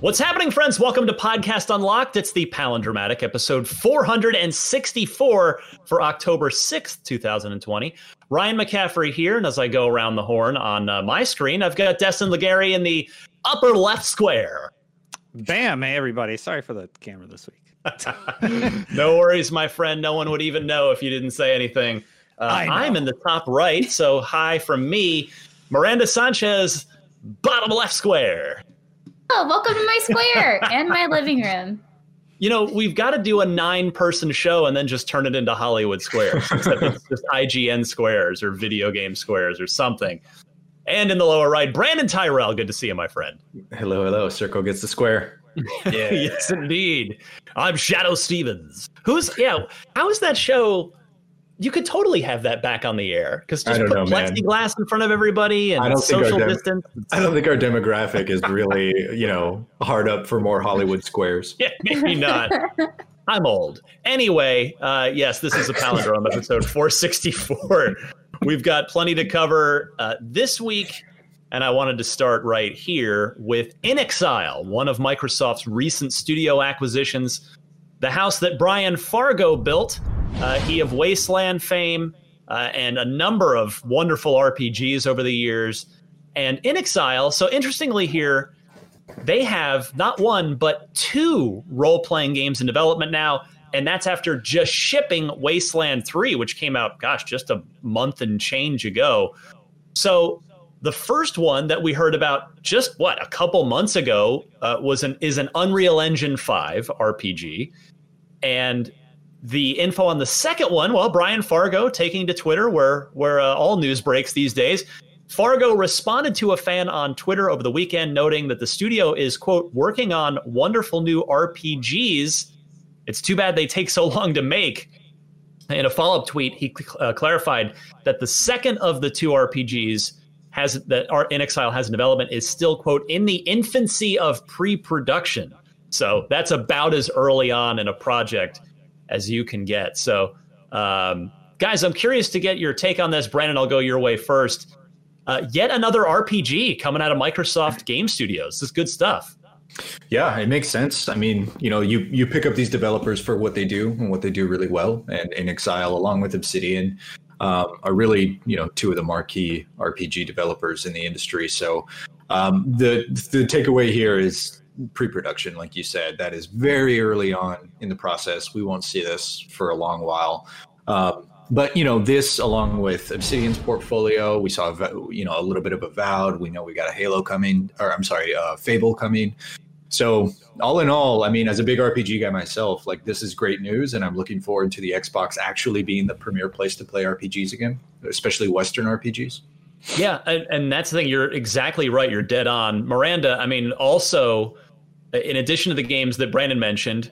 What's happening, friends? Welcome to Podcast Unlocked. It's the Palindromatic episode 464 for October 6th, 2020. Ryan McCaffrey here, and as I go around the horn on uh, my screen, I've got Destin Legarie in the upper left square. Bam! Hey, everybody. Sorry for the camera this week. no worries, my friend. No one would even know if you didn't say anything. Uh, I'm in the top right, so hi from me, Miranda Sanchez, bottom left square. Oh, welcome to my square and my living room. You know, we've got to do a nine person show and then just turn it into Hollywood squares, except it's just IGN squares or video game squares or something. And in the lower right, Brandin Tyrrel. Good to see you, my friend. Hello, hello. Circle gets the square. Yeah. yes, indeed. I'm Shadoe Stevens. Who's, yeah, how is that show? You could totally have that back on the air because just put know, plexiglass in front of everybody and I don't social dem- distance. I don't think our demographic is really, you know, hard up for more Hollywood squares. yeah, maybe not. I'm old. Anyway, uh, yes, this is a palindrome episode 464. We've got plenty to cover uh, this week. And I wanted to start right here with inXile, one of Microsoft's recent studio acquisitions the house that Brian Fargo built, uh, he of Wasteland fame uh, and a number of wonderful RPGs over the years. And inXile, so interestingly here, they have not one, but two role playing games in development now. And that's after just shipping Wasteland 3, which came out, gosh, just a month and change ago. So the first one that we heard about just what a couple months ago uh, was an is an Unreal Engine 5 RPG. And the info on the second one, well, Brian Fargo taking to Twitter, where where uh, all news breaks these days. Fargo responded to a fan on Twitter over the weekend, noting that the studio is quote working on wonderful new RPGs. It's too bad they take so long to make. In a follow-up tweet, he uh, clarified that the second of the two RPGs has that Art inXile has in development is still quote in the infancy of pre-production. So that's about as early on in a project as you can get. So, um, guys, I'm curious to get your take on this. Brandin, I'll go your way first. Uh, yet another RPG coming out of Microsoft Game Studios. This is good stuff. Yeah, it makes sense. I mean, you know, you you pick up these developers for what they do and what they do really well, and inXile along with Obsidian, um, are really you know two of the marquee RPG developers in the industry. So um, the the takeaway here is pre-production like you said that is very early on in the process we won't see this for a long while um, but you know, this along with Obsidian's portfolio, we saw you know a little bit of Avowed. We know we got a Halo coming, or I'm sorry, uh, Fable coming. So all in all, I mean, as a big RPG guy myself, like this is great news, and I'm looking forward to the Xbox actually being the premier place to play RPGs again, especially Western RPGs. Yeah, and, and that's the thing. You're exactly right. You're dead on, Miranda. I mean, also, in addition to the games that Brandin mentioned,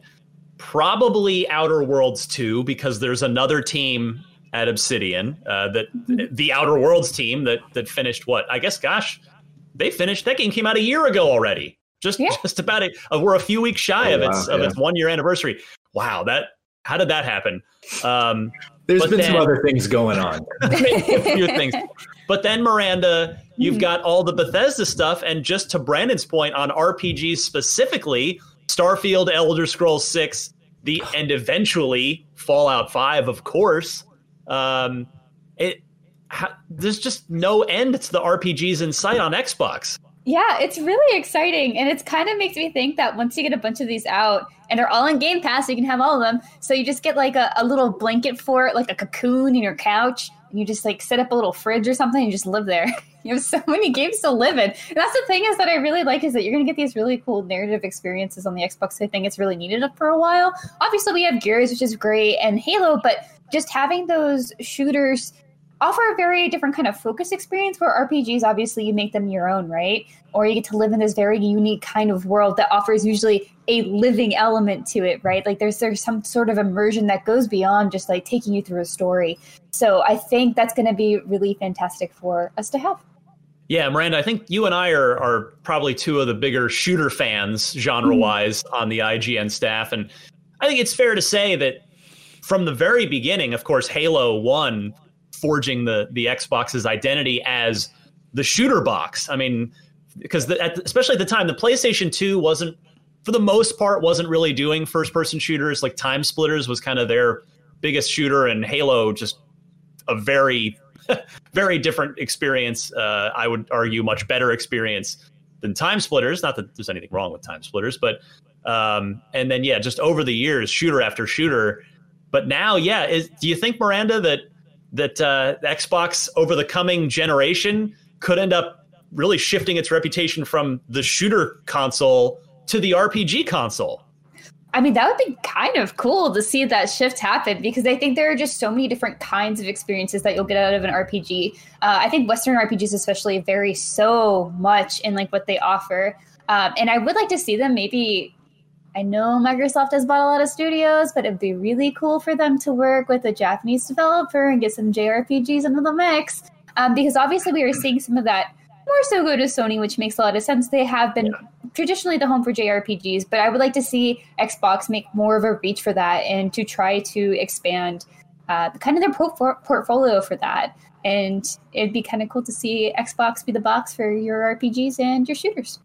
probably Outer Worlds 2 because there's another team at Obsidian uh, that the Outer Worlds team that that finished what? I guess gosh they finished that game came out a year ago already. Just yeah. just about it uh, we're a few weeks shy oh, of its wow, of yeah. its one year anniversary. Wow that how did that happen? Um, there's been then, some other things going on. A few things but then Miranda you've got all the Bethesda stuff and just to Brandin's point on RPGs specifically Starfield Elder Scrolls 6 the and eventually Fallout 5 of course um, it ha, there's just no end to the RPGs in sight on Xbox. Yeah, it's really exciting, and it's kind of makes me think that once you get a bunch of these out, and they're all in Game Pass, you can have all of them. So you just get like a, a little blanket for it, like a cocoon in your couch, you just like set up a little fridge or something, and just live there. you have so many games to live in. And that's the thing is that I really like is that you're gonna get these really cool narrative experiences on the Xbox. I think it's really needed for a while. Obviously, we have Gears, which is great, and Halo, but just having those shooters offer a very different kind of focus experience where RPGs obviously you make them your own, right? Or you get to live in this very unique kind of world that offers usually a living element to it, right? Like there's there's some sort of immersion that goes beyond just like taking you through a story. So I think that's going to be really fantastic for us to have. Yeah, Miranda, I think you and I are are probably two of the bigger shooter fans genre wise mm-hmm. on the IGN staff and I think it's fair to say that from the very beginning, of course, Halo 1 forging the the Xbox's identity as the shooter box. I mean, because especially at the time, the PlayStation 2 wasn't, for the most part, wasn't really doing first person shooters. Like Time Splitters was kind of their biggest shooter, and Halo just a very, very different experience. Uh, I would argue, much better experience than Time Splitters. Not that there's anything wrong with Time Splitters, but um, and then yeah, just over the years, shooter after shooter but now, yeah, is, do you think Miranda that that uh, Xbox over the coming generation could end up really shifting its reputation from the shooter console to the RPG console? I mean, that would be kind of cool to see that shift happen because I think there are just so many different kinds of experiences that you'll get out of an RPG. Uh, I think Western RPGs, especially, vary so much in like what they offer, um, and I would like to see them maybe I know Microsoft has bought a lot of studios, but it'd be really cool for them to work with a Japanese developer and get some JRPGs into the mix. Um, because obviously, we are seeing some of that more so go to Sony, which makes a lot of sense. They have been yeah. traditionally the home for JRPGs, but I would like to see Xbox make more of a reach for that and to try to expand uh, kind of their por- portfolio for that. And it'd be kind of cool to see Xbox be the box for your RPGs and your shooters.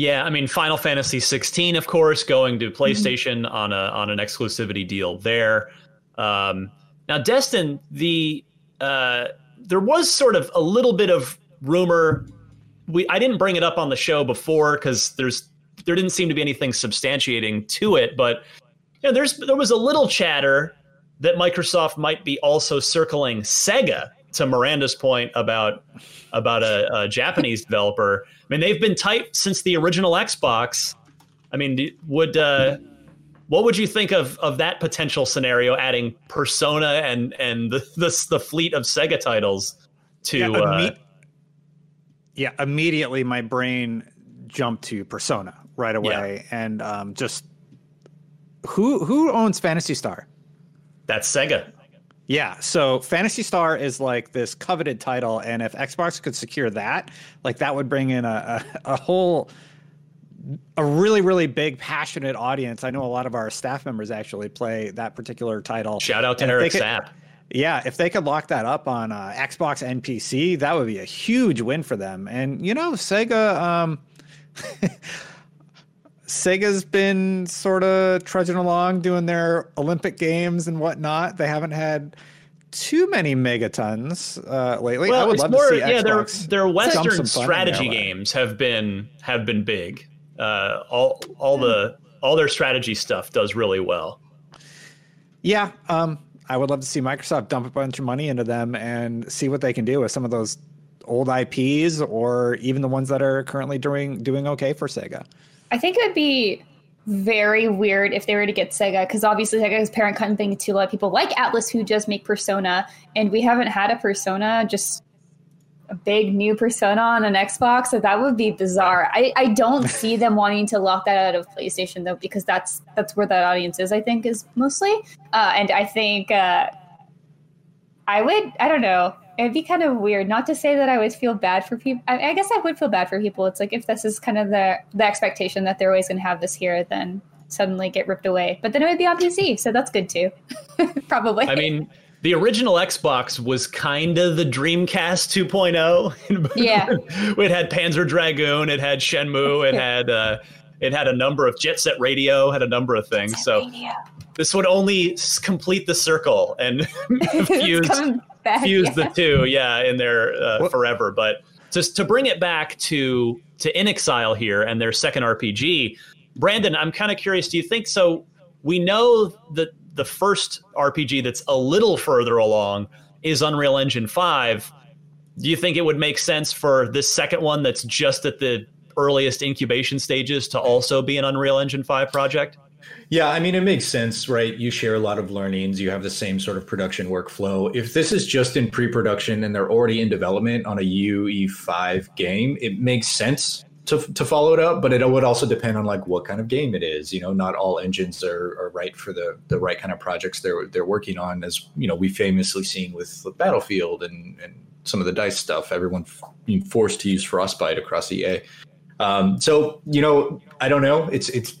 Yeah, I mean Final Fantasy 16, of course, going to mm-hmm. PlayStation mm-hmm. on a on an exclusivity deal there. Um, now, Destin, the uh, there was sort of a little bit of rumor. We I didn't bring it up on the show before because there's there didn't seem to be anything substantiating to it, but you know, there's there was a little chatter that Microsoft might be also circling Sega. To Miranda's point about about a, a Japanese developer. I mean, they've been tight since the original Xbox. I mean, would uh, what would you think of of that potential scenario? Adding Persona and and the the, the fleet of Sega titles to yeah, imme- uh, yeah, immediately my brain jumped to Persona right away, yeah. and um, just who who owns Phantasy Star? That's Sega. Yeah, so Phantasy Star is like this coveted title, and if Xbox could secure that, like that would bring in a, a, a whole, a really really big passionate audience. I know a lot of our staff members actually play that particular title. Shout out to and Eric Sapp. Yeah, if they could lock that up on uh, Xbox and PC, that would be a huge win for them. And you know, Sega. Um, Sega's been sort of trudging along doing their Olympic games and whatnot. They haven't had too many megatons uh, lately. Well, I would love more, to see yeah, their their Western strategy games have been have been big. Uh, all all the all their strategy stuff does really well. Yeah, um, I would love to see Microsoft dump a bunch of money into them and see what they can do with some of those old IPs or even the ones that are currently doing doing okay for Sega. I think it would be very weird if they were to get Sega because obviously Sega is parent company to a lot of people like Atlus who just make Persona, and we haven't had a Persona just a big new Persona on an Xbox. So that would be bizarre. I, I don't see them wanting to lock that out of PlayStation though because that's that's where that audience is. I think is mostly, uh, and I think uh, I would I don't know it'd be kind of weird. Not to say that I would feel bad for people. I, I, guess I would feel bad for people. It's like if this is kind of the the expectation that they're always going to have this here, then suddenly get ripped away. But then it would be on PC, so that's good too. Probably. I mean, the original Xbox was kind of the Dreamcast 2.0. Yeah. it had Panzer Dragoon, it had Shenmue, it had uh, it had a number of Jet Set Radio, had a number of things. so Radio. this would only complete the circle and fuse back, fuse yeah. the two, yeah, in there uh, forever. But just to bring it back to to inXile here and their second RPG, Brandin, I'm kind of curious. Do you think so? We know that the first RPG that's a little further along is Unreal Engine five. Do you think it would make sense for this second one that's just at the earliest incubation stages to also be an Unreal Engine 5 project? Yeah, I mean, it makes sense, right? You share a lot of learnings. You have the same sort of production workflow. If this is just in pre production and they're already in development on a UE5 game, it makes sense to, to follow it up, but it would also depend on like what kind of game it is. You know, not all engines are, are right for the, the right kind of projects they're, they're working on, as, you know, we famously seen with Battlefield and, and some of the DICE stuff, everyone being forced to use Frostbite across EA. Um, so, you know, I don't know. It's, it's,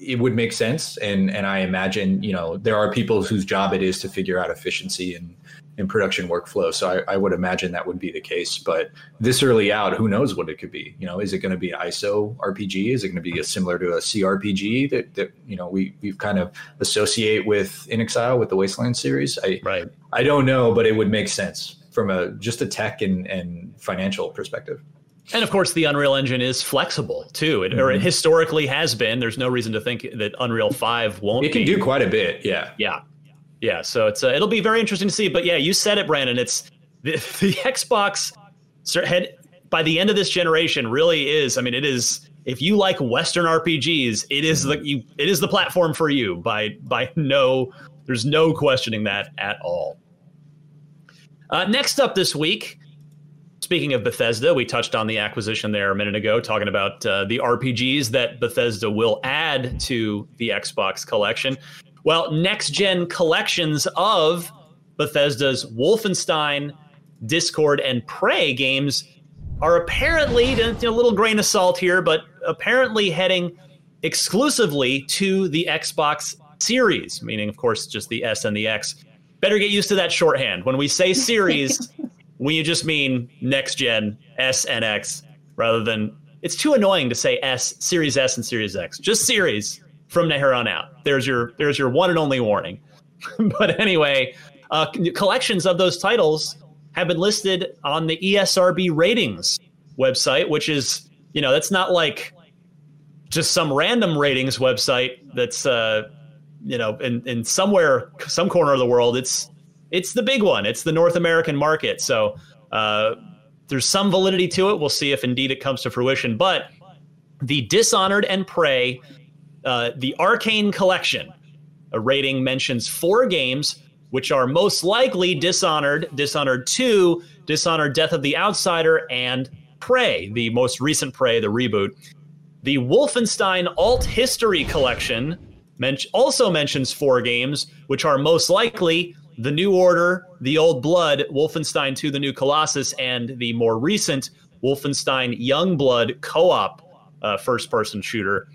it would make sense. And and I imagine, you know, there are people whose job it is to figure out efficiency and in production workflow. So I, I, would imagine that would be the case. But this early out, who knows what it could be? You know, is it going to be an ISO RPG? Is it going to be a, similar to a CRPG that, that you know we we've kind of associate with inXile with the Wasteland series? I right. I don't know, but it would make sense from a just a tech and, and financial perspective. And of course, the Unreal Engine is flexible too, it, mm-hmm. or it mm-hmm. historically has been. There's no reason to think that Unreal Five won't. It can be. do quite a bit, yeah, yeah, yeah. So it's uh, it'll be very interesting to see. But yeah, you said it, Brandin. It's the, the Xbox head by the end of this generation really is. I mean, it is. If you like Western RPGs, it is the you, it is the platform for you. By by no, there's no questioning that at all. Uh, next up this week, speaking of Bethesda, we touched on the acquisition there a minute ago, talking about uh, the RPGs that Bethesda will add to the Xbox collection. Well, next gen collections of Bethesda's Wolfenstein, Dishonored, and Prey games are apparently, a little grain of salt here, but apparently heading exclusively to the Xbox Series, meaning, of course, just the S and the X. Better get used to that shorthand. When we say series, we just mean next gen S and X rather than it's too annoying to say S, Series S and Series X. Just Series from here on out. There's your there's your one and only warning. but anyway, uh, collections of those titles have been listed on the ESRB ratings website, which is you know that's not like just some random ratings website that's uh, you know in in somewhere some corner of the world. It's it's the big one. It's the North American market. So uh, there's some validity to it. We'll see if indeed it comes to fruition. But the Dishonored and Prey, uh, the Arcane Collection, a rating mentions four games, which are most likely Dishonored, Dishonored 2, Dishonored Death of the Outsider, and Prey, the most recent Prey, the reboot. The Wolfenstein Alt History Collection men- also mentions four games, which are most likely the New Order, The Old Blood, Wolfenstein 2 The New Colossus, and the more recent Wolfenstein Young Blood co op uh, first person shooter.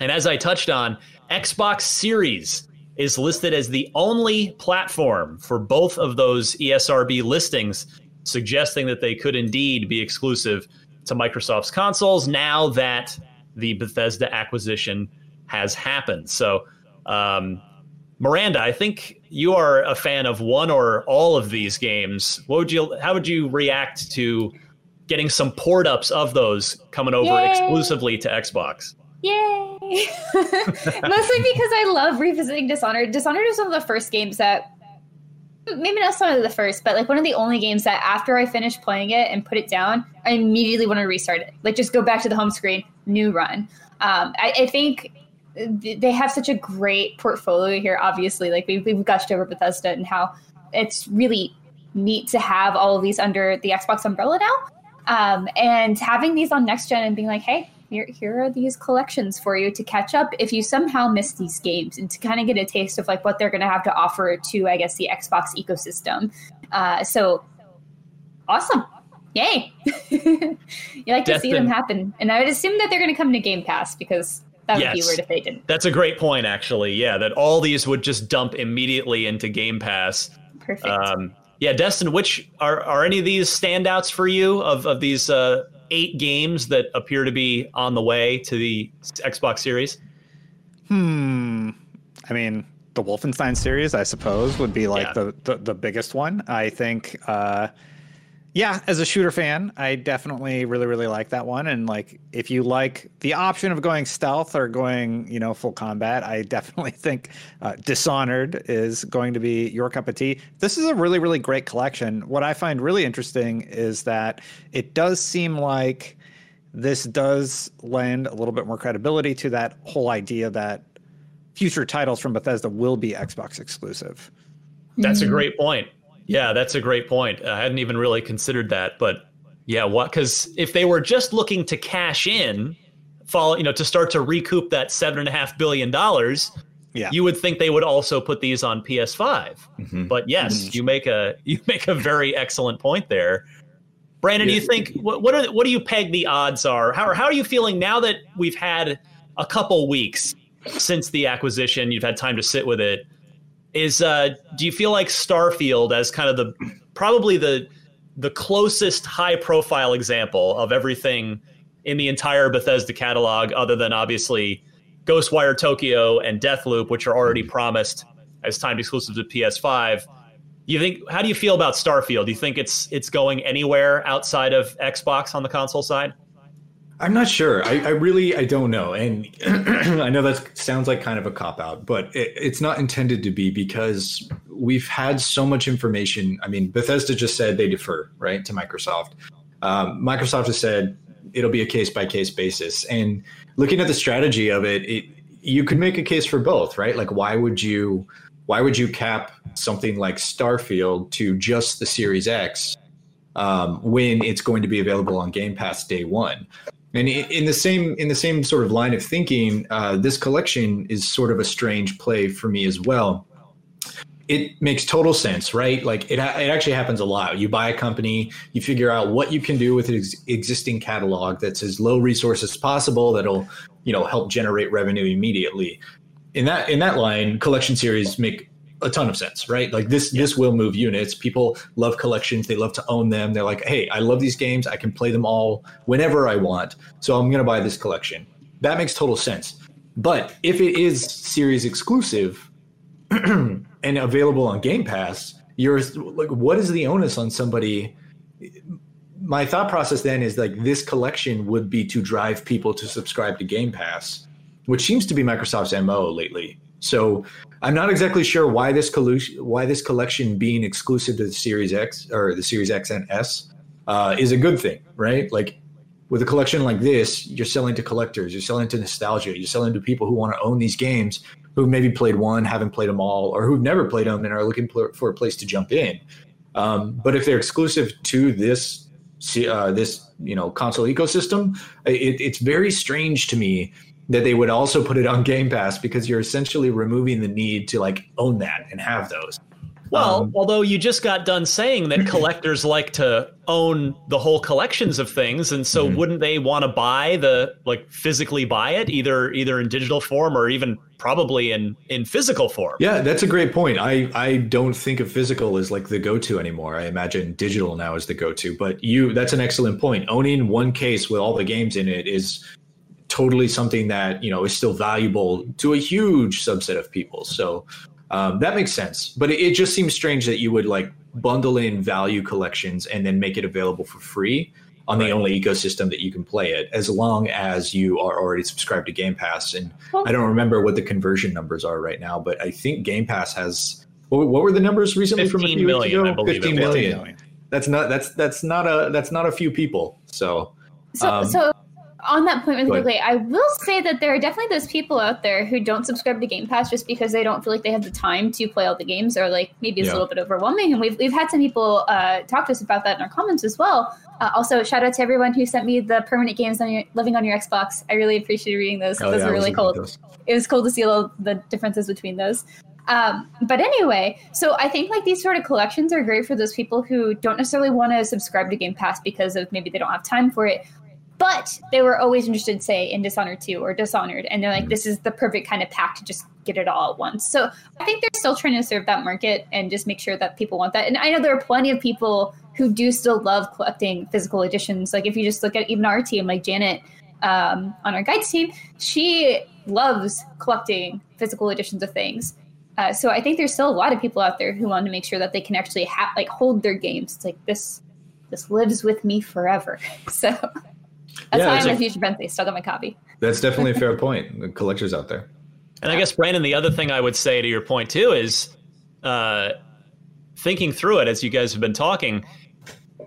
And as I touched on, Xbox Series is listed as the only platform for both of those ESRB listings, suggesting that they could indeed be exclusive to Microsoft's consoles now that the Bethesda acquisition has happened. So, um, Miranda, I think you are a fan of one or all of these games. What would you? How would you react to getting some port ups of those coming over Yay. exclusively to Xbox? Yay! Mostly because I love revisiting Dishonored. Dishonored is one of the first games that maybe not some of the first, but like one of the only games that after I finish playing it and put it down, I immediately want to restart it. Like just go back to the home screen, new run. Um, I, I think they have such a great portfolio here. Obviously, like we've, we've gushed over Bethesda and how it's really neat to have all of these under the Xbox umbrella now. Um, and having these on next gen and being like, hey, here, here are these collections for you to catch up if you somehow miss these games and to kind of get a taste of like what they're going to have to offer to, I guess, the Xbox ecosystem. Uh, so awesome. Yay. you like to see them happen. And I would assume that they're going to come to Game Pass because that would yes. be weird if they didn't. That's a great point, actually. Yeah, that all these would just dump immediately into Game Pass. Perfect. Um, yeah, Destin, which are, are any of these standouts for you of, of these uh, eight games that appear to be on the way to the Xbox Series? Hmm. I mean, the Wolfenstein series, I suppose, would be like yeah. the, the, the biggest one. I think uh, yeah, as a shooter fan, I definitely really, really like that one. And like, if you like the option of going stealth or going, you know, full combat, I definitely think uh, Dishonored is going to be your cup of tea. This is a really, really great collection. What I find really interesting is that it does seem like this does lend a little bit more credibility to that whole idea that future titles from Bethesda will be Xbox exclusive. That's a great point. Yeah, that's a great point. I hadn't even really considered that, but yeah, what? Because if they were just looking to cash in, follow, you know, to start to recoup that seven and a half billion dollars, yeah. you would think they would also put these on PS5. Mm-hmm. But yes, mm-hmm. you make a you make a very excellent point there. Brandin, yeah. do you think what what, are, what do you peg the odds are? How how are you feeling now that we've had a couple weeks since the acquisition? You've had time to sit with it is uh, do you feel like Starfield as kind of the probably the the closest high profile example of everything in the entire Bethesda catalog, other than obviously Ghostwire Tokyo and Deathloop, which are already promised as timed exclusives to PS5. You think? How do you feel about Starfield? Do you think it's it's going anywhere outside of Xbox on the console side? I'm not sure. I, I, really I don't know, and I know that sounds like kind of a cop out, but it, it's not intended to be because we've had so much information. I mean, Bethesda just said they defer right to Microsoft. Um, Microsoft has said it'll be a case by case basis, and looking at the strategy of it, it you could make a case for both, right? Like, why would you why would you cap something like Starfield to just the Series X um, when it's going to be available on Game Pass day one? And in the same in the same sort of line of thinking, uh, this collection is sort of a strange play for me as well. It makes total sense, right? Like it, it actually happens a lot. You buy a company, you figure out what you can do with an existing catalog that's as low resource as possible that'll, you know, help generate revenue immediately. In that in that line, collection series make a ton of sense, right? Like this yeah. this will move units. People love collections, they love to own them. They're like, "Hey, I love these games. I can play them all whenever I want. So I'm going to buy this collection." That makes total sense. But if it is series exclusive and available on Game Pass, you're like what is the onus on somebody my thought process then is like this collection would be to drive people to subscribe to Game Pass, which seems to be Microsoft's MO lately. So I'm not exactly sure why this collusion, why this collection being exclusive to the Series X or the Series X and S uh, is a good thing, right? Like with a collection like this, you're selling to collectors, you're selling to nostalgia, you're selling to people who want to own these games who maybe played one, haven't played them all, or who've never played them and are looking for a place to jump in. Um, but if they're exclusive to this uh, this you know console ecosystem, it, it's very strange to me that they would also put it on Game Pass because you're essentially removing the need to like own that and have those. Well, um, although you just got done saying that collectors like to own the whole collections of things, and so mm-hmm. wouldn't they want to buy the like physically buy it either either in digital form or even probably in in physical form? Yeah, that's a great point. I I don't think of physical as like the go to anymore. I imagine digital now is the go to. But you, that's an excellent point. Owning one case with all the games in it is totally something that you know is still valuable to a huge subset of people. So um, that makes sense. But it, it, just seems strange that you would like bundle in value collections and then make it available for free on right. the only ecosystem that you can play it, as long as you are already subscribed to Game Pass. And I don't remember what the conversion numbers are right now, but I think Game Pass has What, what were the numbers recently from a few million, weeks I ago? believe it 15 was. million. 15 million. That's not that's that's not a that's not a few people. So So, Um, so on that point really go quickly, I will say that there are definitely those people out there who don't subscribe to Game Pass just because they don't feel like they have the time to play all the games, or like maybe it's Yeah. a little bit overwhelming. And we've we've had some people uh, talk to us about that in our comments as well. Uh, also, shout out to everyone who sent me the permanent games on your living on your Xbox. I really appreciated reading those. Oh, those yeah, were was really cool it was cool to see all the differences between those. Um, but anyway, so I think like these sort of collections are great for those people who don't necessarily want to subscribe to Game Pass because of maybe they don't have time for it, but they were always interested, say, in Dishonored 2 or Dishonored, and they're like, this is the perfect kind of pack to just get it all at once. So I think they're still trying to serve that market and just make sure that people want that. And I know there are plenty of people who do still love collecting physical editions. Like if you just look at even our team, like Janet um, on our guides team, she loves collecting physical editions of things. Uh, so I think there's still a lot of people out there who want to make sure that they can actually ha- like hold their games. It's like this, this lives with me forever. So that's Yeah, why it's I'm a like- huge Brent. Still got my copy. that's definitely a fair point. The collectors out there. And I guess Brandin, the other thing I would say to your point too is, uh, thinking through it as you guys have been talking.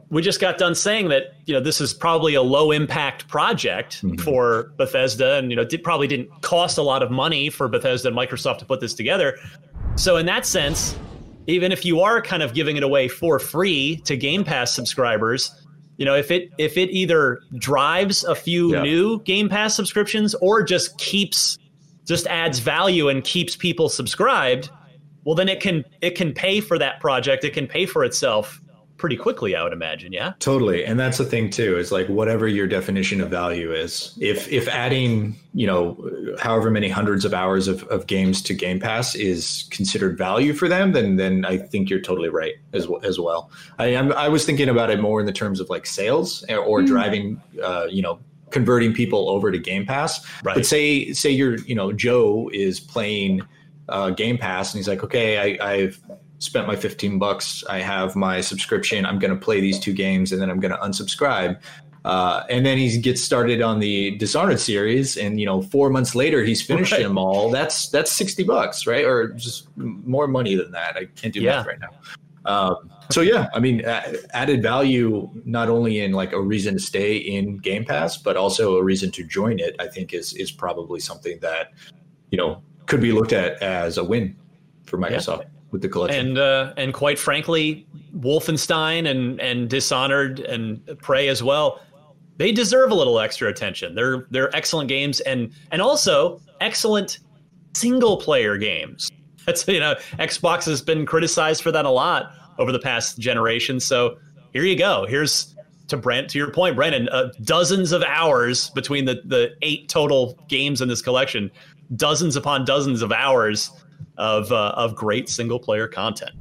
We just got done saying that you know this is probably a low impact project for Bethesda, and you know it probably didn't cost a lot of money for Bethesda and Microsoft to put this together. So in that sense, even if you are kind of giving it away for free to Game Pass subscribers, you know if it if it either drives a few Yeah. new Game Pass subscriptions or just keeps just adds value and keeps people subscribed, well then it can it can pay for that project. It can pay for itself pretty quickly, I would imagine. Yeah. Totally. And that's the thing too, is like whatever your definition of value is. If if adding, you know, however many hundreds of hours of, of games to Game Pass is considered value for them, then then I think you're totally right as well as well. I am I was thinking about it more in the terms of like sales or, or driving uh, you know, converting people over to Game Pass. Right. But say say you're, you know, Joe is playing uh, Game Pass and he's like, okay, I, I've spent my 15 bucks. I have my subscription. I'm going to play these two games and then I'm going to unsubscribe. Uh, and then he gets started on the Dishonored series, and you know, four months later, he's finished Right. them all. That's that's sixty bucks, right? Or just more money than that. I can't do Yeah. math right now. Um, so yeah, I mean, added value not only in like a reason to stay in Game Pass, but also a reason to join it. I think is is probably something that you know could be looked at as a win for Microsoft with the collection. And uh, and quite frankly, Wolfenstein and and Dishonored and Prey as well, they deserve a little extra attention. They're they're excellent games and and also excellent single player games. That's you know Xbox has been criticized for that a lot over the past generation. So here you go. Here's to Brent to your point, Brandin. Uh, dozens of hours between the the eight total games in this collection. Dozens upon dozens of hours of uh, of great single player content.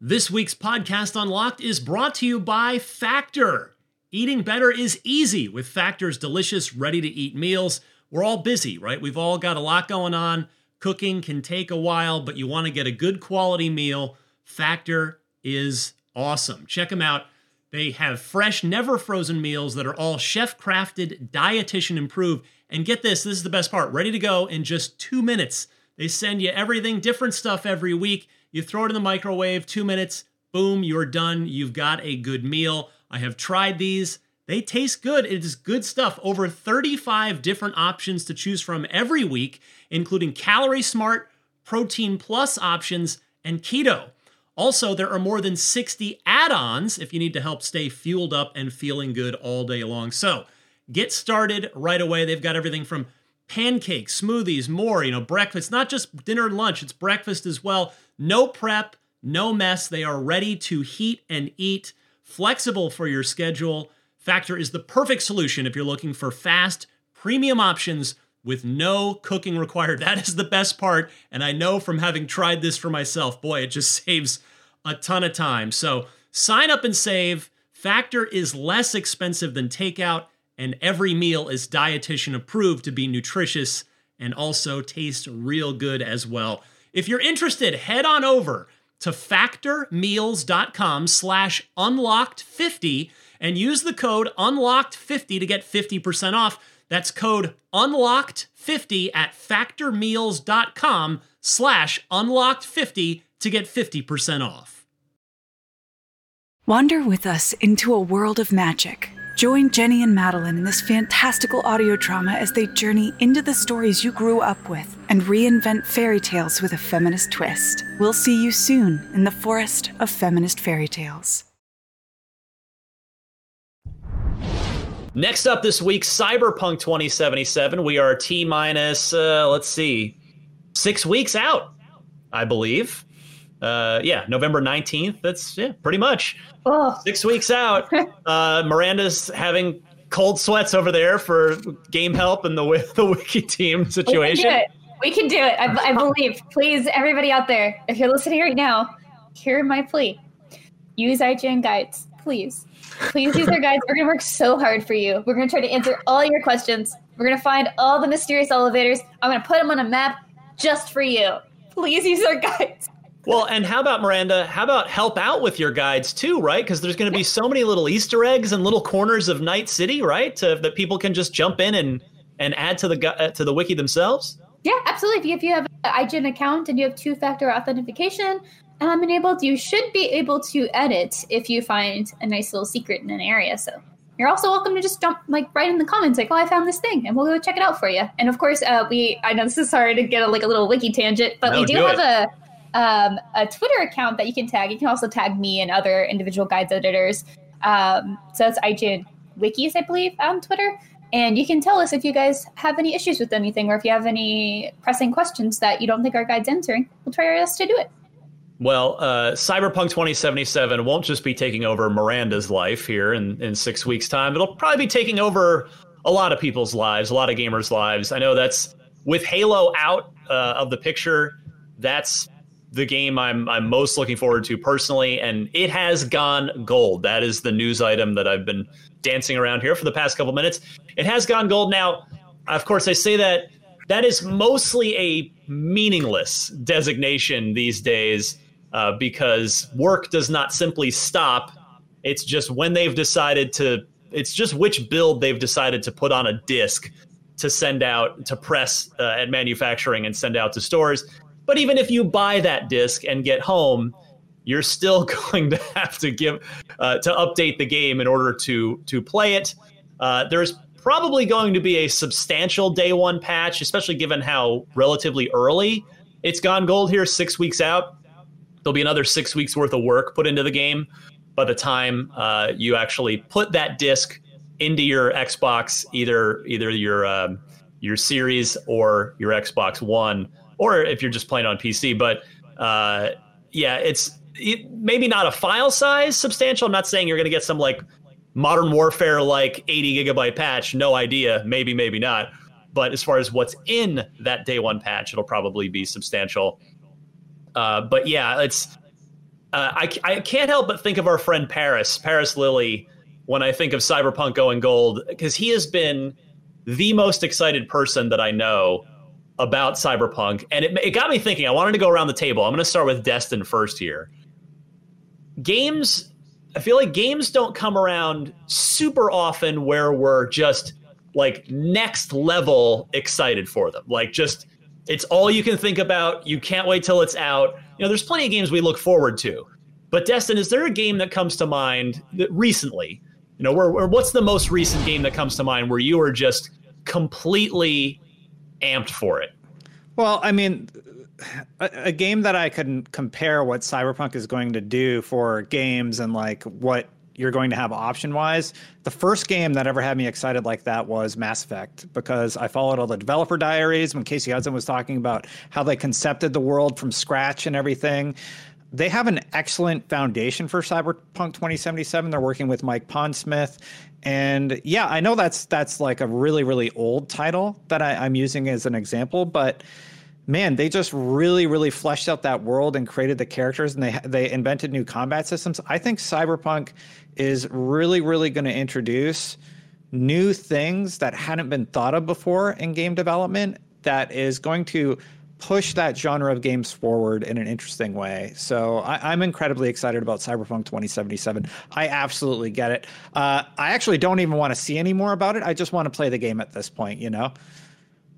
This week's podcast Unlocked is brought to you by Factor. Eating better is easy with Factor's delicious, ready to eat meals. We're all busy, right? We've all got a lot going on. Cooking can take a while, but you want to get a good quality meal. Factor is awesome. Check them out. They have fresh, never frozen meals that are all chef crafted, dietitian improved. And get this this is the best part ready to go in just two minutes. They send you everything, different stuff every week. You throw it in the microwave, two minutes, boom, you're done. You've got a good meal. I have tried these. They taste good. It is good stuff. Over 35 different options to choose from every week, including Calorie Smart, Protein Plus options, and Keto. Also, there are more than 60 add ons if you need to help stay fueled up and feeling good all day long. So get started right away. They've got everything from pancakes, smoothies, more, you know, breakfast, not just dinner and lunch, it's breakfast as well. No prep, no mess. They are ready to heat and eat, flexible for your schedule. Factor is the perfect solution if you're looking for fast, premium options with no cooking required. That is the best part. And I know from having tried this for myself, boy, it just saves a ton of time. So sign up and save. Factor is less expensive than takeout, and every meal is dietitian approved to be nutritious and also taste real good as well. If you're interested, head on over to factormeals.com slash unlocked50 and use the code unlocked50 to get 50% off. That's code unlocked50 at factormeals.com slash unlocked50 to get 50% off. Wander with us into a world of magic. Join Jenny and Madeline in this fantastical audio drama as they journey into the stories you grew up with and reinvent fairy tales with a feminist twist. We'll see you soon in the forest of feminist fairy tales. Next up this week, Cyberpunk 2077. We are T minus, uh, let's see, six weeks out, I believe. Uh, yeah, November 19th. That's yeah, pretty much Six weeks out. Uh, Miranda's having cold sweats over there for game help and the the wiki team situation. we can do it. We can do it. I, I believe. Please, everybody out there, if you're listening right now, hear my plea. Use IGN guides, please. Please use our guides. We're going to work so hard for you. We're going to try to answer all your questions. We're going to find all the mysterious elevators. I'm going to put them on a map just for you. Please use our guides. Well, and how about Miranda? How about help out with your guides too, right? Because there's going to be so many little Easter eggs and little corners of Night City, right? To, that people can just jump in and and add to the uh, to the wiki themselves. Yeah, absolutely. If you, if you have an IGN account and you have two-factor authentication um, enabled, you should be able to edit if you find a nice little secret in an area. So you're also welcome to just jump like right in the comments, like, "Oh, I found this thing," and we'll go check it out for you. And of course, uh, we I know this is hard to get a, like a little wiki tangent, but No, we do, do have it. a um, a Twitter account that you can tag. You can also tag me and other individual guides editors. Um, so it's IGN Wikis, I believe, on Twitter. And you can tell us if you guys have any issues with anything or if you have any pressing questions that you don't think our guide's answering. We'll try our best to do it. Well, uh, Cyberpunk 2077 won't just be taking over Miranda's life here in, in six weeks' time. It'll probably be taking over a lot of people's lives, a lot of gamers' lives. I know that's with Halo out uh, of the picture. That's the game I'm I'm most looking forward to personally, and it has gone gold. That is the news item that I've been dancing around here for the past couple minutes. It has gone gold. Now, of course, I say that that is mostly a meaningless designation these days uh, because work does not simply stop. It's just when they've decided to. It's just which build they've decided to put on a disc to send out to press uh, at manufacturing and send out to stores. But even if you buy that disc and get home, you're still going to have to give uh, to update the game in order to to play it. Uh, there's probably going to be a substantial day one patch, especially given how relatively early it's gone gold here, six weeks out. There'll be another six weeks worth of work put into the game by the time uh, you actually put that disc into your Xbox, either either your um, your Series or your Xbox One, or if you're just playing on PC. But uh, yeah, it's it, maybe not a file size substantial. I'm not saying you're going to get some like Modern Warfare like 80 gigabyte patch. No idea. Maybe, maybe not. But as far as what's in that day one patch, it'll probably be substantial. Uh, but yeah, it's uh, I, I can't help but think of our friend Parris, Parris Lilly, when I think of Cyberpunk going gold, because he has been the most excited person that I know about Cyberpunk. And it, it got me thinking, I wanted to go around the table. I'm going to start with Destin first here. Games, I feel like games don't come around super often where we're just like next level excited for them. Like just it's all you can think about. You can't wait till it's out. You know, there's plenty of games we look forward to. But Destin, is there a game that comes to mind that recently? You know, where, what's the most recent game that comes to mind where you are just completely amped for it? Well, I mean, a, a game that I can compare what Cyberpunk is going to do for games and like what you're going to have option wise. The first game that ever had me excited like that was Mass Effect because I followed all the developer diaries when Casey Hudson was talking about how they concepted the world from scratch and everything. They have an excellent foundation for Cyberpunk 2077. They're working with Mike Pondsmith. And yeah, I know that's that's like a really, really old title that I, I'm using as an example, but man, they just really, really fleshed out that world and created the characters, and they they invented new combat systems. I think Cyberpunk is really, really going to introduce new things that hadn't been thought of before in game development. That is going to push that genre of games forward in an interesting way. So I, am incredibly excited about Cyberpunk 2077. I absolutely get it. Uh, I actually don't even want to see any more about it. I just want to play the game at this point, you know?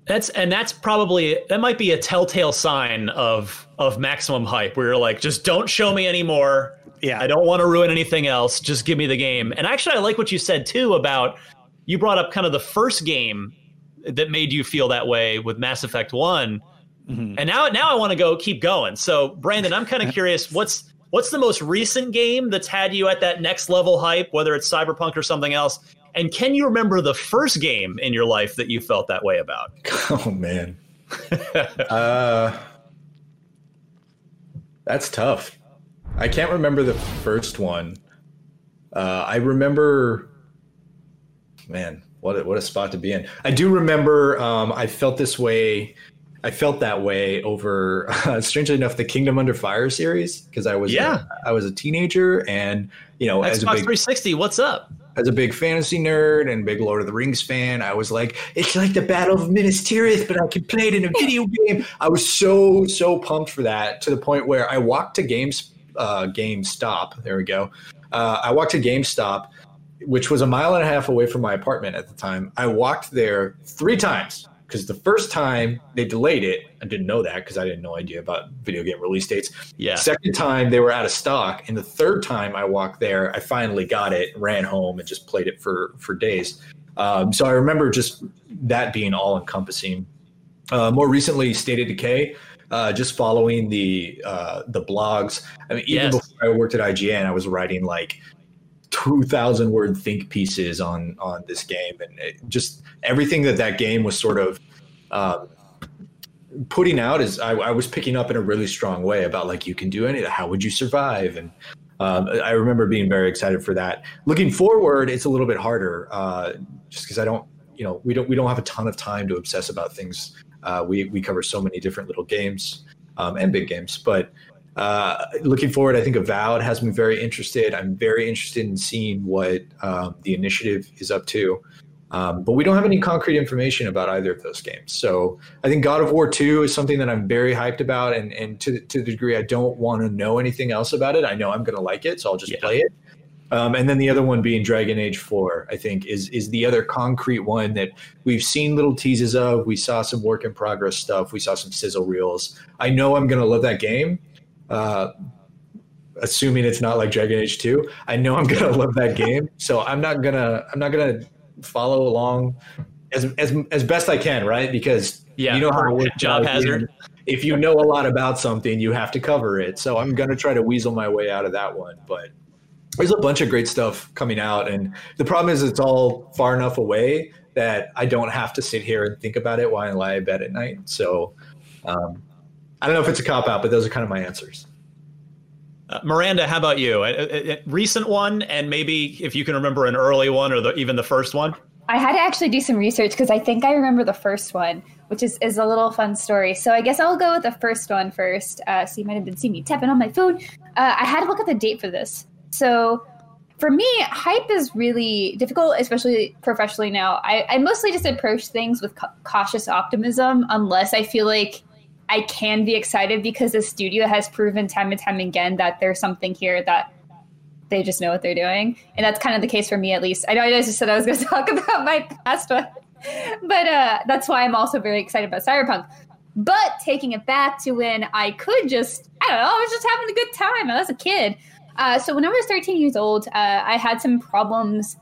That's and that's probably that might be a telltale sign of of maximum hype where you're like, just don't show me anymore. Yeah. I don't want to ruin anything else. Just give me the game. And actually I like what you said too about you brought up kind of the first game that made you feel that way with Mass Effect 1 Mm-hmm. And now, now I want to go keep going. So, Brandin, I'm kind of curious what's what's the most recent game that's had you at that next level hype, whether it's Cyberpunk or something else? And can you remember the first game in your life that you felt that way about? Oh man, uh, that's tough. I can't remember the first one. Uh, I remember, man, what a, what a spot to be in. I do remember. Um, I felt this way I felt that way over uh, strangely enough the Kingdom Under Fire series because I was Yeah. I was a teenager and you know as a Xbox big 360, what's up? as a big fantasy nerd and big Lord of the Rings fan, I was like, it's like the Battle of Minas Tirith, but I can play it in a video game. I was so so pumped for that to the point where I walked to Games uh, GameStop. There we go. Uh, I walked to GameStop, which was a mile and a half away from my apartment at the time. I walked there three times because the first time they delayed it. I didn't know that because I didn't know idea about video game release dates. Yeah. Second time they were out of stock, and the third time I walked there, I finally got it, ran home, and just played it for for days. Um, so I remember just that being all encompassing. Uh, more recently, State of Decay. Uh, just following the uh, the blogs. I mean, even Yes. before I worked at IGN, I was writing like two thousand word think pieces on on this game, and just everything that that game was sort of um, putting out is I, I was picking up in a really strong way about like you can do any how would you survive and um, I remember being very excited for that. Looking forward, it's a little bit harder, uh, just because I don't, you know, we don't we don't have a ton of time to obsess about things. Uh, we we cover so many different little games um, and big games, but uh, looking forward, I think Avowed has me very interested. I'm very interested in seeing what um, the initiative is up to. Um, but we don't have any concrete information about either of those games. So I think God of War 2 is something that I'm very hyped about. And, and to, to the degree I don't want to know anything else about it, I know I'm going to like it. So I'll just Yeah. play it. Um, and then the other one being Dragon Age 4, I think is, is the other concrete one that we've seen little teases of. We saw some work in progress stuff. We saw some sizzle reels. I know I'm going to love that game. Uh, assuming it's not like Dragon Age 2, I know I'm going to love that game. So I'm not going to, I'm not to follow along as, as, as best I can, right? Because Yeah. you know how it works. Job hazard. If you know a lot about something, you have to cover it. So I'm going to try to weasel my way out of that one. But there's a bunch of great stuff coming out. And the problem is it's all far enough away that I don't have to sit here and think about it while I lie in bed at night. So um, I don't know if it's a cop out, but those are kind of my answers. Uh, Miranda, how about you? A, a- a recent one, and maybe if you can remember an early one or the, even the first one. I had to actually do some research because I think I remember the first one, which is, is a little fun story. So I guess I'll go with the first one first. Uh, so you might have been seeing me tapping on my phone. Uh, I had to look at the date for this. So for me, hype is really difficult, especially professionally now. I, I mostly just approach things with ca- cautious optimism unless I feel like I can be excited because the studio has proven time and time again that there's something here that they just know what they're doing. And that's kind of the case for me, at least. I know I just said I was going to talk about my past one, but uh, that's why I'm also very excited about Cyberpunk. But taking it back to when I could just, I don't know, I was just having a good time. I was a kid. Uh, so when I was 13 years old, uh, I had some problems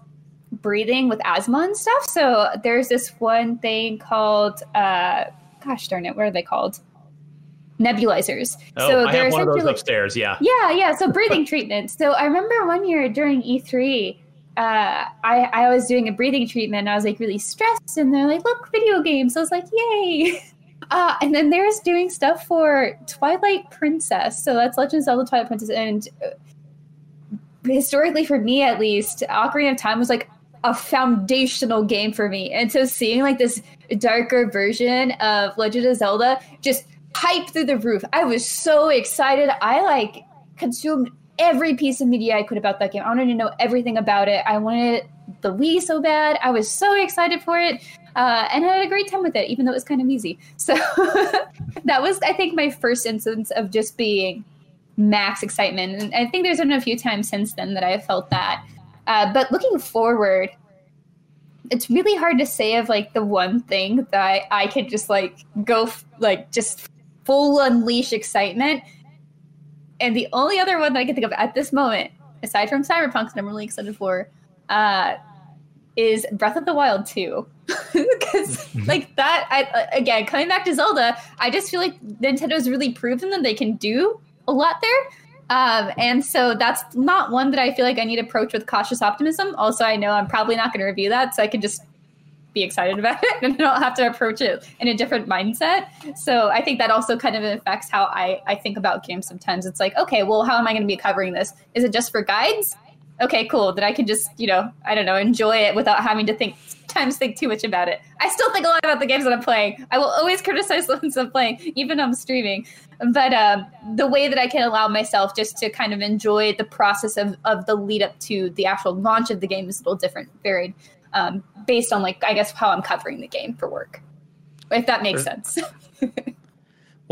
breathing with asthma and stuff. So there's this one thing called, uh, gosh darn it, what are they called? Nebulizers. Oh, so I have one of those upstairs. Yeah. yeah, yeah. So breathing treatment. So I remember one year during E3, uh, I, I was doing a breathing treatment. And I was like really stressed, and they're like, "Look, video games." I was like, "Yay!" Uh, and then there's doing stuff for Twilight Princess. So that's Legend of Zelda Twilight Princess, and uh, historically, for me at least, Ocarina of Time was like a foundational game for me. And so seeing like this darker version of Legend of Zelda just hype through the roof. I was so excited. I like consumed every piece of media I could about that game. I wanted to know everything about it. I wanted the Wii so bad. I was so excited for it. Uh, and I had a great time with it, even though it was kind of easy. So that was, I think, my first instance of just being max excitement. And I think there's been a few times since then that I have felt that. Uh, but looking forward, it's really hard to say of like the one thing that I, I could just like go f- like just full unleash excitement. And the only other one that I can think of at this moment, aside from Cyberpunk, that I'm really excited for, uh, is Breath of the Wild 2. Because like that, I again coming back to Zelda, I just feel like Nintendo's really proven that they can do a lot there. Um, and so that's not one that I feel like I need to approach with cautious optimism. Also, I know I'm probably not going to review that, so I can just be excited about it and then I don't have to approach it in a different mindset. So I think that also kind of affects how I, I think about games sometimes. It's like, okay, well, how am I going to be covering this? Is it just for guides? Okay, cool. Then I can just, you know, I don't know, enjoy it without having to think times think too much about it. I still think a lot about the games that I'm playing. I will always criticize the ones I'm playing, even I'm streaming. But um, the way that I can allow myself just to kind of enjoy the process of, of the lead up to the actual launch of the game is a little different, varied, um, based on like I guess how I'm covering the game for work. If that makes sense.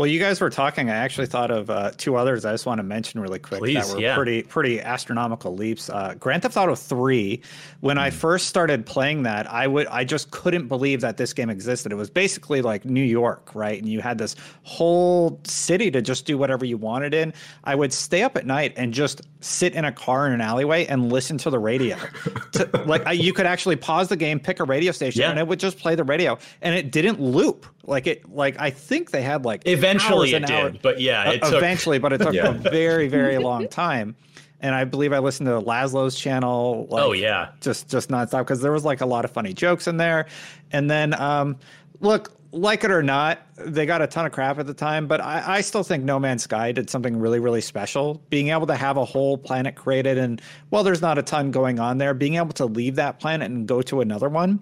Well, you guys were talking. I actually thought of uh, two others. I just want to mention really quick Please, that were yeah. pretty pretty astronomical leaps. Uh, Grand Theft Auto Three. When I first started playing that, I would I just couldn't believe that this game existed. It was basically like New York, right? And you had this whole city to just do whatever you wanted in. I would stay up at night and just sit in a car in an alleyway and listen to the radio. to, like I, you could actually pause the game, pick a radio station, Yeah. and it would just play the radio, and it didn't loop. Like it, like I think they had like Eventually it and hours- did, but yeah, it Uh, took eventually, but it took Yeah. a very, very long time. And I believe I listened to Lazlow's channel. Like, Oh, yeah. just just nonstop because there was like a lot of funny jokes in there. And then, um, look, like it or not, they got a ton of crap at the time, but I, I still think No Man's Sky did something really, really special. Being able to have a whole planet created, and well, there's not a ton going on there. Being able to leave that planet and go to another one.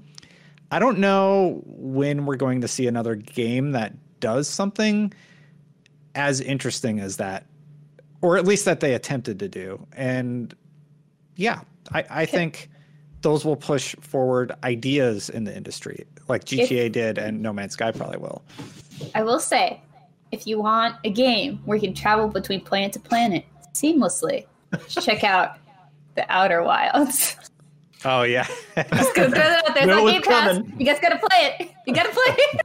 I don't know when we're going to see another game that does something as interesting as that, or at least that they attempted to do. And yeah, I, I think those will push forward ideas in the industry, like GTA did, and No Man's Sky probably will. I will say, if you want a game where you can travel between planet to planet seamlessly, check out the Outer Wilds. Oh yeah, Just gonna throw that out there. It's Knew on Game Pass. coming. You guys gotta play it. You gotta play it.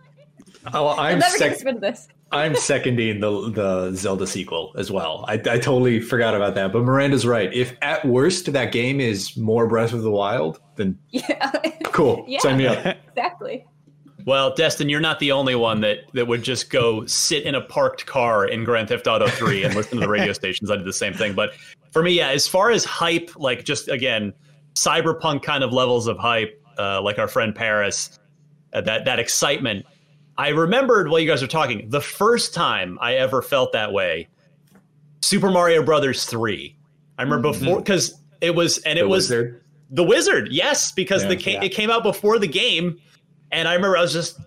Oh, I'm I'm never sec- gonna this. I'm seconding the the Zelda sequel as well. I, I totally forgot about that. But Miranda's right. If at worst that game is more Breath of the Wild, then Yeah, cool. Yeah. Sign me up. exactly. Well, Destin, you're not the only one that that would just go sit in a parked car in Grand Theft Auto 3 and listen to the radio stations. I did the same thing. But for me, yeah, as far as hype, like just again, cyberpunk kind of levels of hype, uh, like our friend Parris, uh, that that excitement. I remembered while you guys were talking, the first time I ever felt that way, Super Mario Brothers 3. I remember before because it was and it The was Wizard. the Wizard, yes, because the ca- Yeah. it came out before the game, and I remember I was just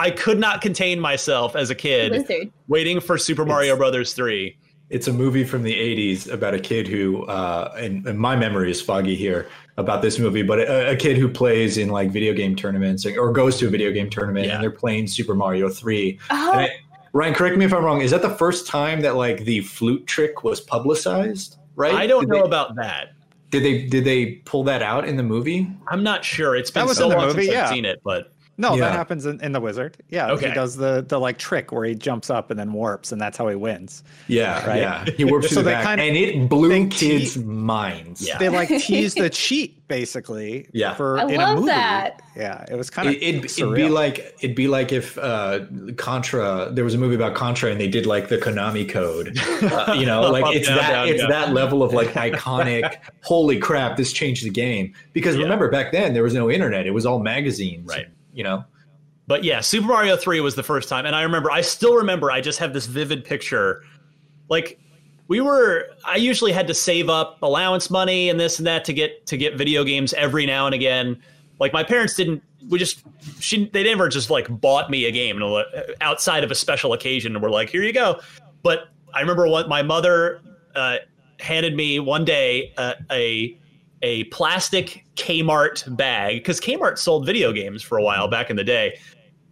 I could not contain myself as a kid waiting for Super Mario Brothers three. It's a movie from the 80s about a kid who, uh, and, and my memory is foggy here about this movie, but a, a kid who plays in like video game tournaments or goes to a video game tournament Yeah. and they're playing Super Mario 3. Oh, And I- Ryan, correct me if I'm wrong. Is that the first time that like the flute trick was publicized? Right? I don't Did know they, about that. Did they did they pull that out in the movie? I'm not sure. It's been That was so in the long movie, since yeah. I've seen it, but no, Yeah. that happens in, in the Wizard. Yeah, Okay. he does the the like trick where he jumps up and then warps, and that's how he wins. Yeah, Right. yeah. He warped through So the they back, kinda- and it blew kids' te- minds. Yeah. They like teased the cheat basically. Yeah. for I in a love movie. that. Yeah, it was kind of It, it'd, it'd be like it'd be like if uh, Contra. There was a movie about Contra, and they did like the Konami code. Uh, you know, like it's down, that down, it's yeah. that level of like iconic. Holy crap! This changed the game. Because Yeah. remember back then there was no internet. It was all magazines. Right. You know. But yeah, Super Mario 3 was the first time. And I remember, I still remember, I just have this vivid picture. Like, we were, I usually had to save up allowance money and this and that to get, to get video games every now and again. Like, my parents didn't, we just, she, they never just like bought me a game outside of a special occasion and were like, here you go. But I remember what my mother uh, handed me one day uh, a, a plastic Kmart bag because Kmart sold video games for a while back in the day.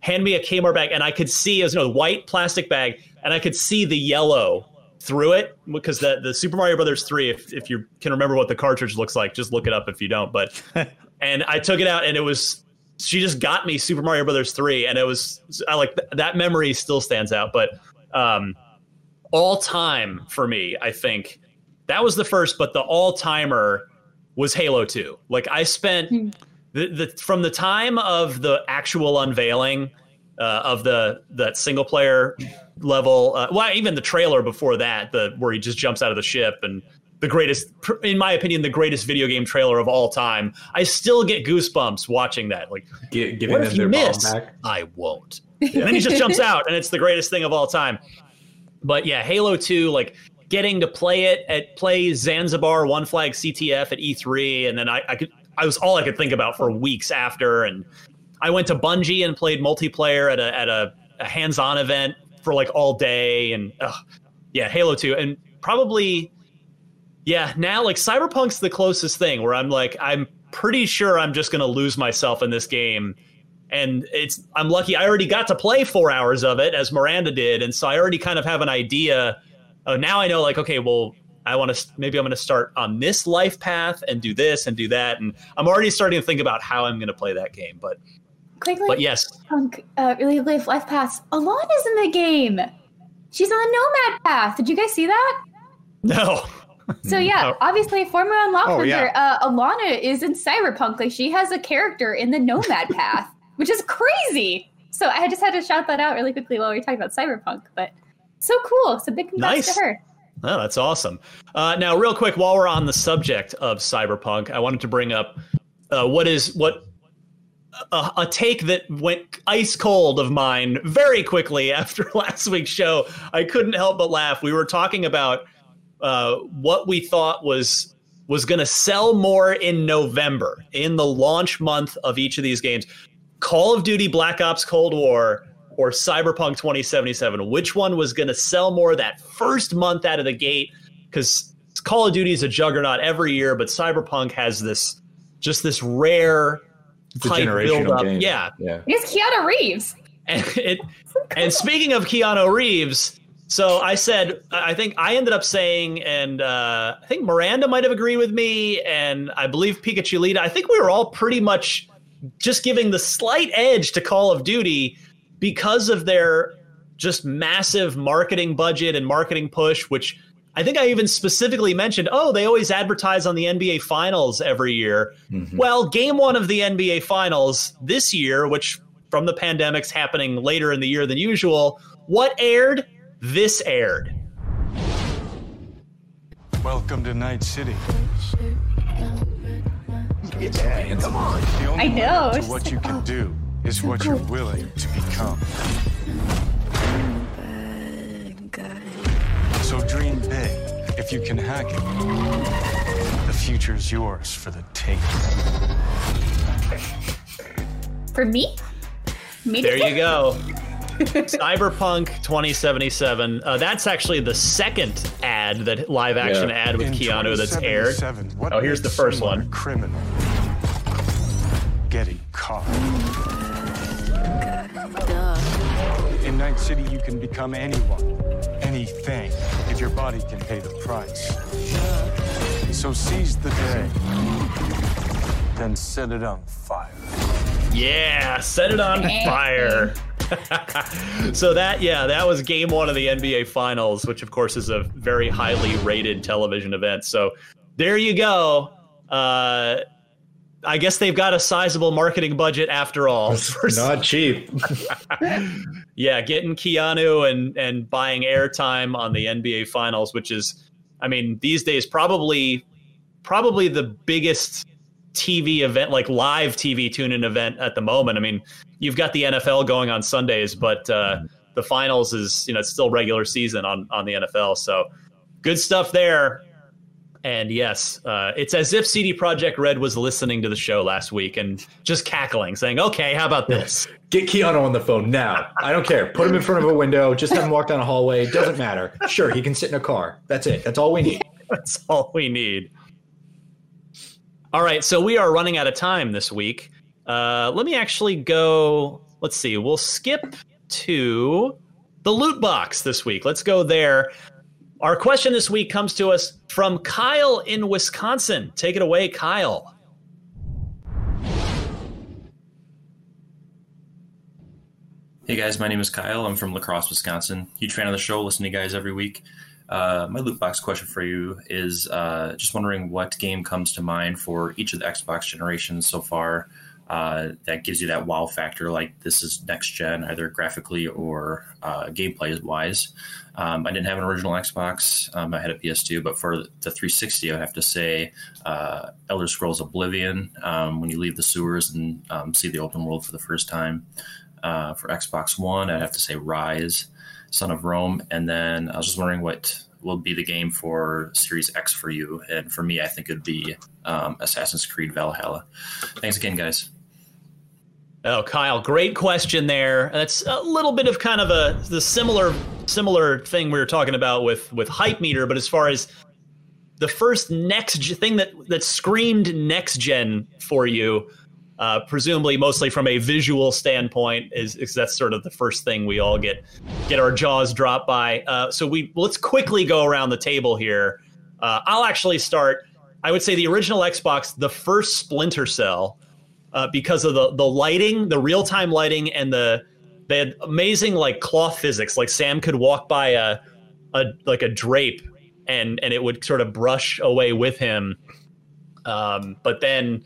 Hand me a Kmart bag, and I could see it was a white plastic bag, and I could see the yellow through it because the the Super Mario Brothers three. If if you can remember what the cartridge looks like, just look it up if you don't. But and I took it out, and it was she just got me Super Mario Brothers three, and it was I like that memory still stands out. But um, all time for me, I think that was the first, but the all timer was Halo two. Like I spent Hmm. the, the from the time of the actual unveiling uh, of the that single player level. Uh, well, even the trailer before that, the where he just jumps out of the ship and the greatest, in my opinion, the greatest video game trailer of all time. I still get goosebumps watching that. Like, Gi- giving what them if you their bomb miss? back. I won't. And then he just jumps out, and it's the greatest thing of all time. But yeah, Halo Two, like getting to play it at play Zanzibar One Flag CTF at E3, and then I, I could I was all I could think about for weeks after, and I went to Bungie and played multiplayer at a at a, a hands-on event for like all day, and ugh, yeah, Halo Two, and probably yeah, now like Cyberpunk's the closest thing where I'm like I'm pretty sure I'm just gonna lose myself in this game. And it's I'm lucky I already got to play four hours of it as Miranda did, and so I already kind of have an idea. Oh, now I know like okay, well I want to maybe I'm going to start on this life path and do this and do that, and I'm already starting to think about how I'm going to play that game. But Quickly, but yes, Punk, uh, really live life paths. Alanah's in the game. She's on the Nomad path. Did you guys see that? no, So yeah, obviously, former Unlock Oh, yeah. uh, Alanah is in Cyberpunk. Like she has a character in the Nomad path, which is crazy. So I just had to shout that out really quickly while we were talking about Cyberpunk. But so cool. So big congrats Nice. to her. Oh, that's awesome. Uh, now, real quick, while we're on the subject of cyberpunk, I wanted to bring up uh, what is what a, a take that went ice cold of mine very quickly after last week's show. I couldn't help but laugh. We were talking about uh, what we thought was was going to sell more in November in the launch month of each of these games. Call of Duty Black Ops Cold War or Cyberpunk 2077? Which one was going to sell more that first month out of the gate? Because Call of Duty is a juggernaut every year, but Cyberpunk has this just this rare It's a hype generational buildup. game. Yeah, Yeah. It's Keanu Reeves. and it and speaking of Keanu Reeves, so I said I think I ended up saying, and uh, I think Miranda might have agreed with me, and I believe Pikachu Lita. I think we were all pretty much just giving the slight edge to Call of Duty because of their just massive marketing budget and marketing push, which I think I even specifically mentioned, oh, they always advertise on the NBA Finals every year. Mhm. Well, game one of the NBA Finals this year, which from the pandemic's happening later in the year than usual, what aired? This aired. Welcome to Night City. Come on. The I know, to what you can do is what you're willing to become. So dream big. If you can hack it, the future's yours for the taking. For me? Me to There you go. Cyberpunk 2077. Uh, that's actually the second ad that live action Yeah. ad with In Keanu that's aired. what Oh, here's the first one. Criminal. Getting caught. Night City, you can become anyone, anything, if your body can pay the price. So seize the day, then set it on fire. Yeah, set it on fire. so that yeah, that was game one of the NBA Finals, which of course is a very highly rated television event. So there you go. Uh, I guess they've got a sizable marketing budget after all. Not cheap. yeah, getting Keanu and and buying airtime on the NBA Finals, which is, I mean, these days probably probably the biggest TV event, like live TV tune-in event at the moment. I mean, you've got the NFL going on Sundays, but uh, the finals is you know it's still regular season on on the NFL. So good stuff there. And yes, uh, it's as if CD Projekt Red was listening to the show last week and just cackling, saying, "Okay, how about this?" Get Keanu on the phone now. I don't care. Put him in front of a window. Just have him walk down a hallway. Doesn't matter. Sure, he can sit in a car. That's it. That's all we need. That's all we need. All right, so we are running out of time this week. Uh, let me actually go. Let's see. We'll skip to the loot box this week. Let's go there. Our question this week comes to us from Kyle in Wisconsin. Take it away, Kyle. Hey guys, my name is Kyle. I'm from La Crosse, Wisconsin. Huge fan of the show. Listen to you guys every week. Uh, my loot box question for you is uh, just wondering what game comes to mind for each of the Xbox generations so far uh, that gives you that wow factor, like this is next gen, either graphically or uh, gameplay wise. Um, I didn't have an original Xbox. Um, I had a PS2, but for the 360, I have to say uh, Elder Scrolls Oblivion, um, when you leave the sewers and um, see the open world for the first time. Uh, for Xbox One, I'd have to say Ryse, Son of Rome. And then I was just wondering what will be the game for Series X for you. And for me, I think it'd be um, Assassin's Creed Valhalla. Thanks again, guys. Oh, Kyle, great question there. That's a little bit of kind of a the similar similar thing we were talking about with with hype meter, but as far as the first next thing that that screamed next gen for you, uh, presumably mostly from a visual standpoint, is, is that's sort of the first thing we all get get our jaws dropped by. Uh, so we let's quickly go around the table here. Uh, I'll actually start. I would say the original Xbox, the first Splinter Cell uh, because of the the lighting, the real time lighting, and the they had amazing like cloth physics. Like Sam could walk by a a like a drape, and and it would sort of brush away with him. Um, but then.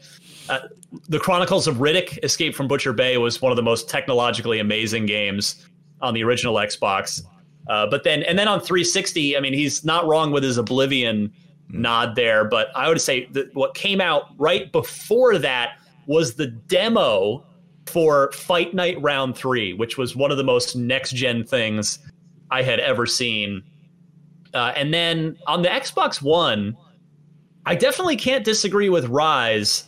Uh, the Chronicles of Riddick: Escape from Butcher Bay was one of the most technologically amazing games on the original Xbox. Uh, but then, and then on 360, I mean, he's not wrong with his Oblivion nod there. But I would say that what came out right before that was the demo for Fight Night Round 3, which was one of the most next gen things I had ever seen. Uh, and then on the Xbox One, I definitely can't disagree with Ryse.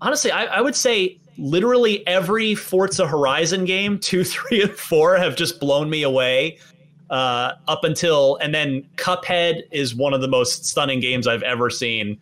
Honestly, I, I would say literally every Forza Horizon game, two, three, and four, have just blown me away. Uh, up until, and then Cuphead is one of the most stunning games I've ever seen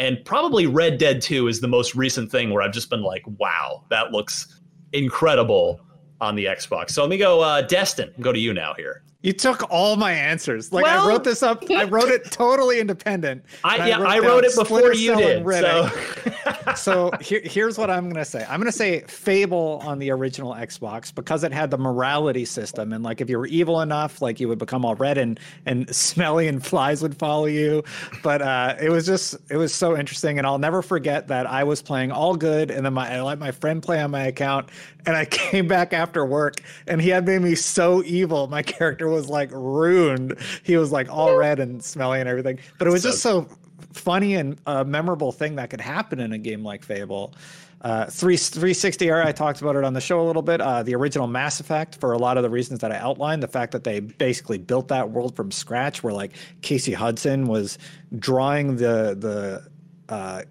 and probably Red Dead 2 is the most recent thing where I've just been like, wow, that looks incredible on the Xbox. So let me go, uh, Destin, go to you now here. You took all my answers. Like well, I wrote this up. I wrote it totally independent. I yeah, I wrote, I wrote it before you did. So, so here, here's what I'm gonna say. I'm gonna say Fable on the original Xbox because it had the morality system, and like if you were evil enough, like you would become all red and and smelly, and flies would follow you. But uh, it was just it was so interesting, and I'll never forget that I was playing all good, and then my I let my friend play on my account, and I came back after work, and he had made me so evil. My character was like ruined. He was like all red and smelly and everything. But it was so, just so funny and a memorable thing that could happen in a game like Fable. Uh, 3, 360 era, I talked about it on the show a little bit. Uh, the original Mass Effect, for a lot of the reasons that I outlined, the fact that they basically built that world from scratch, where like Casey Hudson was drawing the the uh,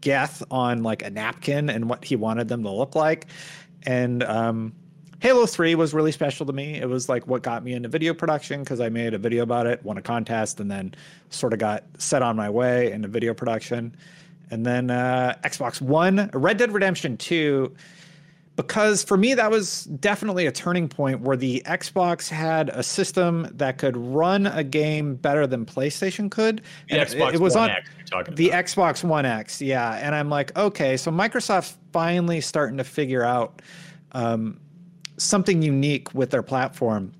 Geth on like a napkin and what he wanted them to look like, and um, Halo 3 was really special to me. It was like what got me into video production because I made a video about it, won a contest, and then sort of got set on my way into video production. And then uh, Xbox One, Red Dead Redemption 2, because for me, that was definitely a turning point where the Xbox had a system that could run a game better than PlayStation could. The and Xbox it, it was One on X, the about. Xbox One X, yeah. And I'm like, okay, so Microsoft's finally starting to figure out um, something unique with their platform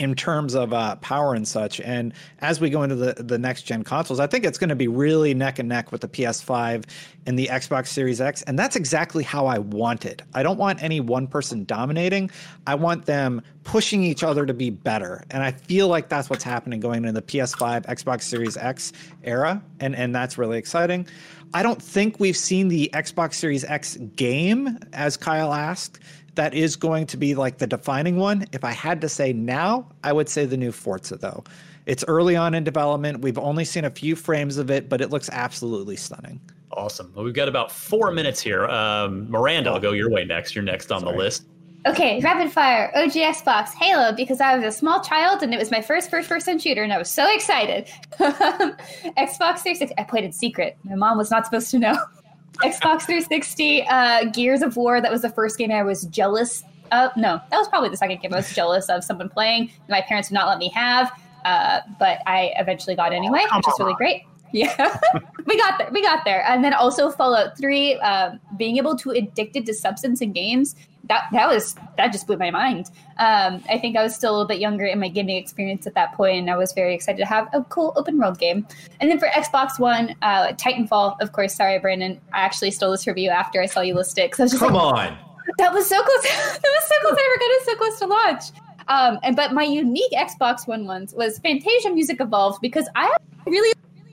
in terms of uh, power and such. And as we go into the, the next gen consoles, I think it's going to be really neck and neck with the PS5 and the Xbox Series X. And that's exactly how I want it. I don't want any one person dominating. I want them pushing each other to be better. And I feel like that's what's happening going into the PS5, Xbox Series X era. And, and that's really exciting. I don't think we've seen the Xbox Series X game, as Kyle asked that is going to be like the defining one. If I had to say now, I would say the new Forza though. It's early on in development. We've only seen a few frames of it, but it looks absolutely stunning. Awesome. Well, we've got about four minutes here. Um, Miranda, I'll go your way next. You're next on Sorry. the list. Okay, rapid fire. OG Xbox Halo because I was a small child and it was my first first person shooter and I was so excited. Xbox 360. I played in secret. My mom was not supposed to know. Xbox 360, uh, Gears of War. That was the first game I was jealous of. No, that was probably the second game I was jealous of someone playing. My parents would not let me have, uh, but I eventually got anyway, which is really great. Yeah, we got there. We got there. And then also Fallout 3, uh, being able to addicted to substance in games that that was that just blew my mind. Um, I think I was still a little bit younger in my gaming experience at that point, and I was very excited to have a cool open world game. And then for Xbox One, uh, Titanfall, of course. Sorry, Brandin, I actually stole this review after I saw you list it. Cause I was just Come like, on. that was so close. that was so close. I forgot it was so close to launch. Um, and but my unique Xbox One ones was Fantasia Music Evolved because I really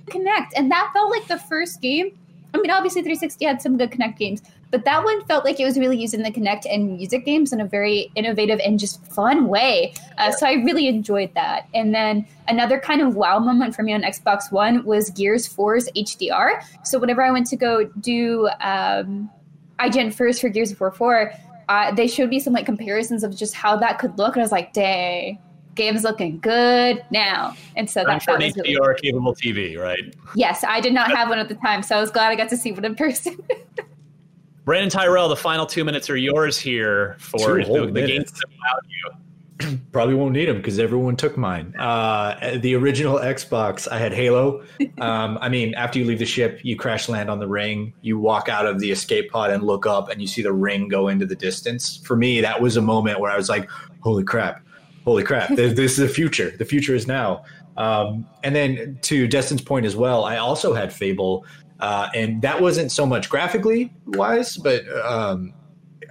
connect, and that felt like the first game. I mean, obviously 360 had some good Kinect games, but that one felt like it was really using the Kinect and music games in a very innovative and just fun way. Uh, so I really enjoyed that. And then another kind of wow moment for me on Xbox One was Gears 4's HDR. So whenever I went to go do um, IGN first for Gears of War 4, uh, they showed me some like comparisons of just how that could look, and I was like, "Dang, game's looking good now." And so I'm that, sure that an was really capable TV, right? yes. I did not have one at the time, so I was glad I got to see one in person. Brandin Tyrrel, the final two minutes are yours here for the, the games minutes. that allowed you. Probably won't need them because everyone took mine. Uh, the original Xbox, I had Halo. Um, I mean, after you leave the ship, you crash land on the ring. You walk out of the escape pod and look up, and you see the ring go into the distance. For me, that was a moment where I was like, "Holy crap! Holy crap! this, this is the future. The future is now." Um, and then to Destin's point as well, I also had Fable, uh, and that wasn't so much graphically wise, but um,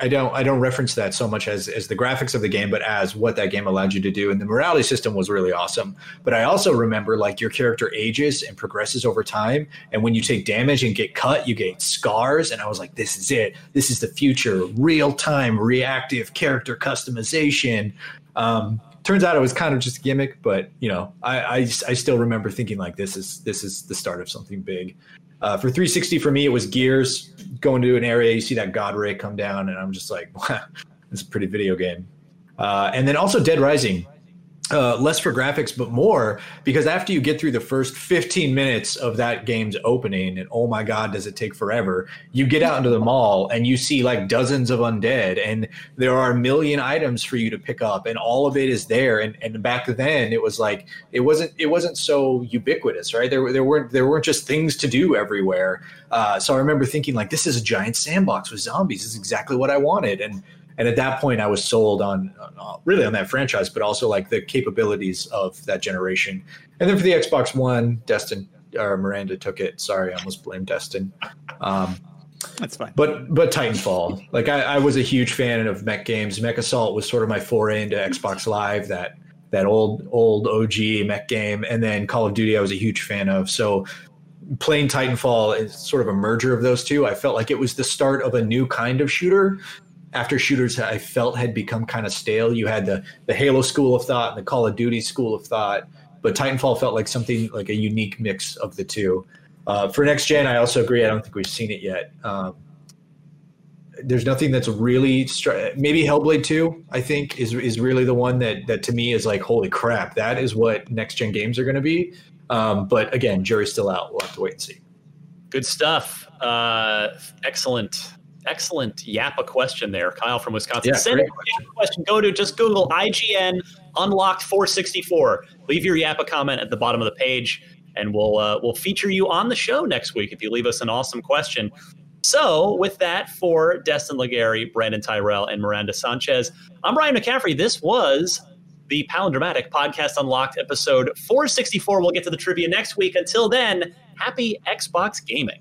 I don't I don't reference that so much as as the graphics of the game, but as what that game allowed you to do. And the morality system was really awesome. But I also remember like your character ages and progresses over time, and when you take damage and get cut, you get scars. And I was like, this is it. This is the future. Real time reactive character customization. Um, turns out it was kind of just a gimmick, but you know, I, I I still remember thinking like this is this is the start of something big. Uh, for 360, for me, it was Gears. Going to an area, you see that God Ray come down, and I'm just like, wow, is a pretty video game. Uh, and then also Dead Rising. Uh, less for graphics, but more because after you get through the first 15 minutes of that game's opening, and oh my God, does it take forever? You get out into the mall and you see like dozens of undead, and there are a million items for you to pick up, and all of it is there. And, and back then, it was like it wasn't it wasn't so ubiquitous, right? There, there weren't there weren't just things to do everywhere. Uh, so I remember thinking like, this is a giant sandbox with zombies. This is exactly what I wanted, and and at that point i was sold on, on really on that franchise but also like the capabilities of that generation. And then for the xbox one destin or miranda took it. Sorry i almost blamed destin. Um, That's fine. but but titanfall. Like I, I was a huge fan of mech games. Mech assault was sort of my foray into xbox live that that old old og mech game. And then call of duty i was a huge fan of. So playing titanfall is sort of a merger of those two. I felt like it was the start of a new kind of shooter after shooters I felt had become kind of stale. You had the the Halo school of thought and the Call of Duty school of thought, but Titanfall felt like something like a unique mix of the two. Uh, for next gen, I also agree. I don't think we've seen it yet. Um, there's nothing that's really maybe Hellblade Two. I think is is really the one that that to me is like holy crap. That is what next gen games are going to be. Um, but again, jury's still out. We'll have to wait and see. Good stuff. Uh, excellent. Excellent Yappa question there, Kyle from Wisconsin. Yeah, Send a question. Go to just Google IGN Unlocked 464. Leave your Yappa comment at the bottom of the page, and we'll uh, we'll feature you on the show next week if you leave us an awesome question. So, with that, for Destin Legarie, Brandin Tyrrel, and Miranda Sanchez, I'm Ryan McCaffrey. This was the Palindramatic Podcast Unlocked episode 464. We'll get to the trivia next week. Until then, happy Xbox gaming.